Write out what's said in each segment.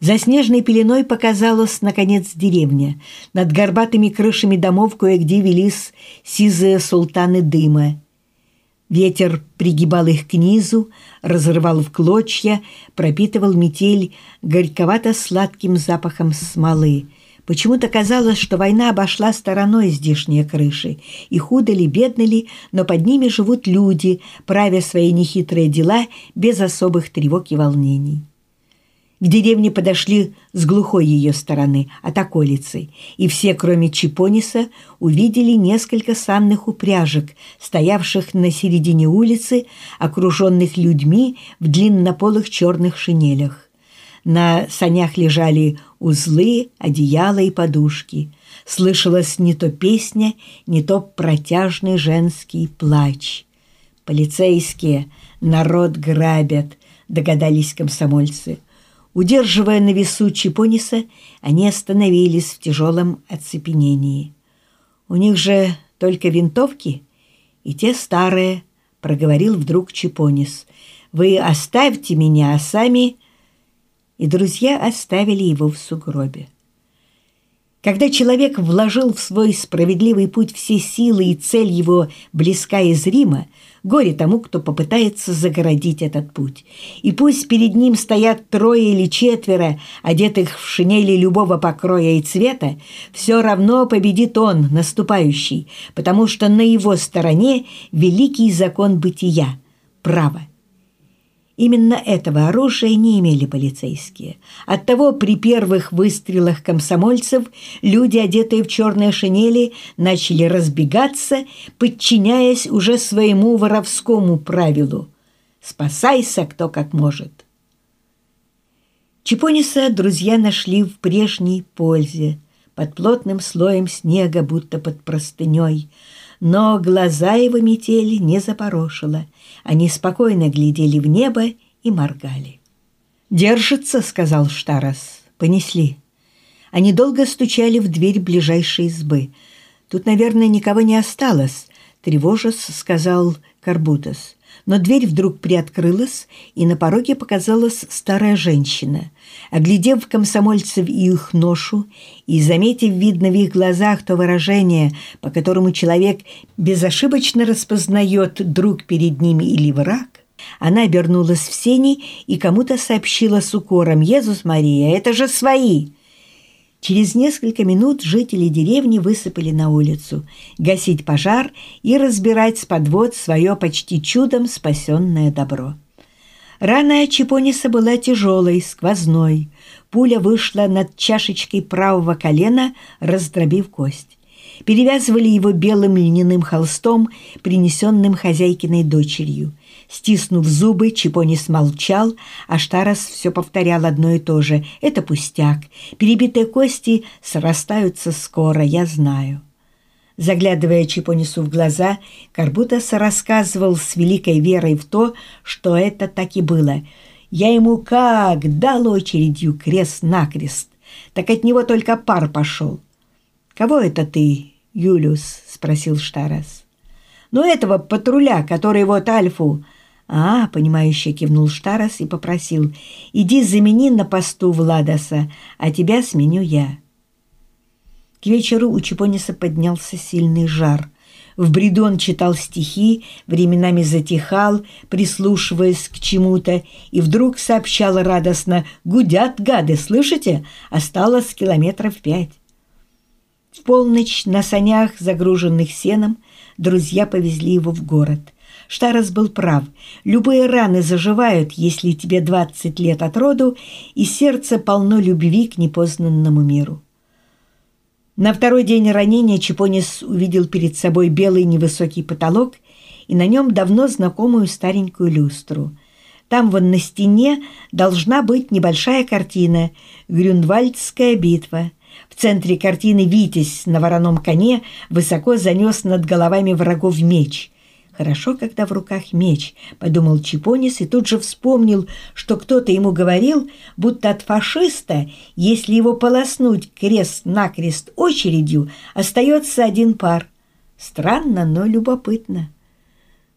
За снежной пеленой показалась, наконец, деревня. Над горбатыми крышами домов кое-где велись сизые султаны дыма. Ветер пригибал их к низу, разрывал в клочья, пропитывал метель горьковато-сладким запахом смолы. Почему-то казалось, что война обошла стороной здешние крыши, и худо ли, бедно ли, но под ними живут люди, правя свои нехитрые дела без особых тревог и волнений. К деревне подошли с глухой ее стороны, от околицы, и все, кроме Чипониса, увидели несколько санных упряжек, стоявших на середине улицы, окруженных людьми в длиннополых черных шинелях. На санях лежали узлы, одеяла и подушки. Слышалась не то песня, не то протяжный женский плач. «Полицейские, народ грабят», — догадались комсомольцы — Удерживая на весу Чипониса, они остановились в тяжелом оцепенении. «У них же только винтовки, и те старые», — проговорил вдруг Чипонис. «Вы оставьте меня, а сами...» И друзья оставили его в сугробе. Когда человек вложил в свой справедливый путь все силы и цель его близка и зрима, горе тому, кто попытается загородить этот путь. И пусть перед ним стоят трое или четверо, одетых в шинели любого покроя и цвета, все равно победит он, наступающий, потому что на его стороне великий закон бытия – право. Именно этого оружия не имели полицейские. Оттого при первых выстрелах комсомольцев люди, одетые в черные шинели, начали разбегаться, подчиняясь уже своему воровскому правилу «спасайся кто как может». Чепониса друзья нашли в прежней пользе, под плотным слоем снега, будто под простыней, но глаза его метели не запорошила. Они спокойно глядели в небо и моргали. «Держится», — сказал Штарас. «Понесли». Они долго стучали в дверь ближайшей избы. «Тут, наверное, никого не осталось», — тревожась сказал Карбутас но дверь вдруг приоткрылась, и на пороге показалась старая женщина. Оглядев комсомольцев и их ношу, и заметив, видно в их глазах то выражение, по которому человек безошибочно распознает друг перед ними или враг, она обернулась в сени и кому-то сообщила с укором «Езус Мария, это же свои!» Через несколько минут жители деревни высыпали на улицу гасить пожар и разбирать с подвод свое почти чудом спасенное добро. Рана Чипониса была тяжелой, сквозной. Пуля вышла над чашечкой правого колена, раздробив кость. Перевязывали его белым льняным холстом, принесенным хозяйкиной дочерью. Стиснув зубы, Чипонис молчал, а Штарас все повторял одно и то же. «Это пустяк. Перебитые кости срастаются скоро, я знаю». Заглядывая Чипонису в глаза, Карбутас рассказывал с великой верой в то, что это так и было. «Я ему как дал очередью крест-накрест, так от него только пар пошел». «Кого это ты, Юлиус?» — спросил Штарас. «Ну, этого патруля, который вот Альфу «А, — понимающе кивнул Штарас и попросил, — иди замени на посту Владоса, а тебя сменю я». К вечеру у Чепониса поднялся сильный жар. В бреду он читал стихи, временами затихал, прислушиваясь к чему-то, и вдруг сообщал радостно «Гудят гады, слышите? Осталось километров пять». В полночь на санях, загруженных сеном, друзья повезли его в город – Штарас был прав. Любые раны заживают, если тебе 20 лет от роду, и сердце полно любви к непознанному миру. На второй день ранения Чипонис увидел перед собой белый невысокий потолок и на нем давно знакомую старенькую люстру. Там вон на стене должна быть небольшая картина «Грюнвальдская битва». В центре картины Витязь на вороном коне высоко занес над головами врагов меч – Хорошо, когда в руках меч, подумал Чипонис и тут же вспомнил, что кто-то ему говорил, будто от фашиста, если его полоснуть крест-накрест очередью, остается один пар. Странно, но любопытно.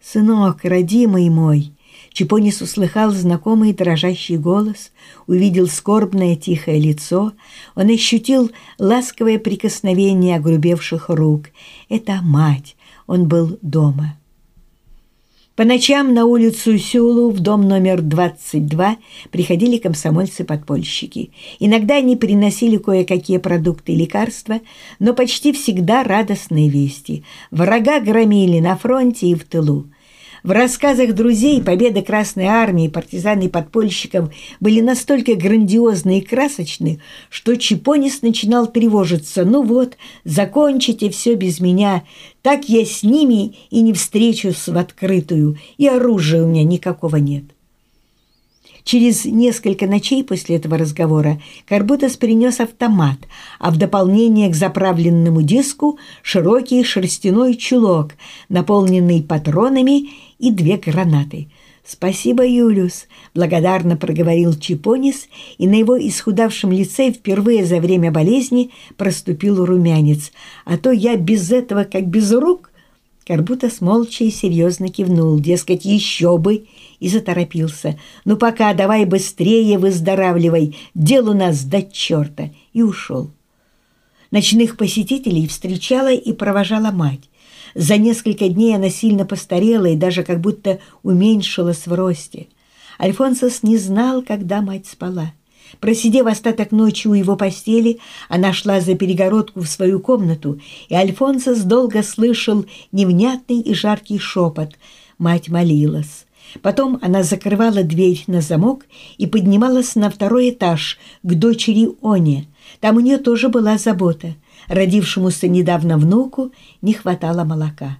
«Сынок, родимый мой!» Чипонис услыхал знакомый дрожащий голос, увидел скорбное тихое лицо, он ощутил ласковое прикосновение огрубевших рук. Это мать, он был дома. По ночам на улицу Сюлу в дом номер 22 приходили комсомольцы-подпольщики. Иногда они приносили кое-какие продукты и лекарства, но почти всегда радостные вести. Врага громили на фронте и в тылу. В рассказах друзей победы Красной Армии, партизан и подпольщиков были настолько грандиозны и красочны, что Чипонис начинал тревожиться. «Ну вот, закончите все без меня, так я с ними и не встречусь в открытую, и оружия у меня никакого нет». Через несколько ночей после этого разговора Карбутас принес автомат, а в дополнение к заправленному диску широкий шерстяной чулок, наполненный патронами и две гранаты. «Спасибо, Юлиус», — благодарно проговорил Чипонис, и на его исхудавшем лице впервые за время болезни проступил румянец. «А то я без этого, как без рук». Карбутас молча и серьезно кивнул, дескать, еще бы, и заторопился. «Ну пока, давай быстрее выздоравливай, дел у нас до черта!» и ушел. Ночных посетителей встречала и провожала мать. За несколько дней она сильно постарела и даже как будто уменьшилась в росте. Альфонсос не знал, когда мать спала. Просидев остаток ночи у его постели, она шла за перегородку в свою комнату, и Альфонсос долго слышал невнятный и жаркий шепот. Мать молилась. Потом она закрывала дверь на замок и поднималась на второй этаж к дочери Оне. Там у нее тоже была забота. Родившемуся недавно внуку не хватало молока.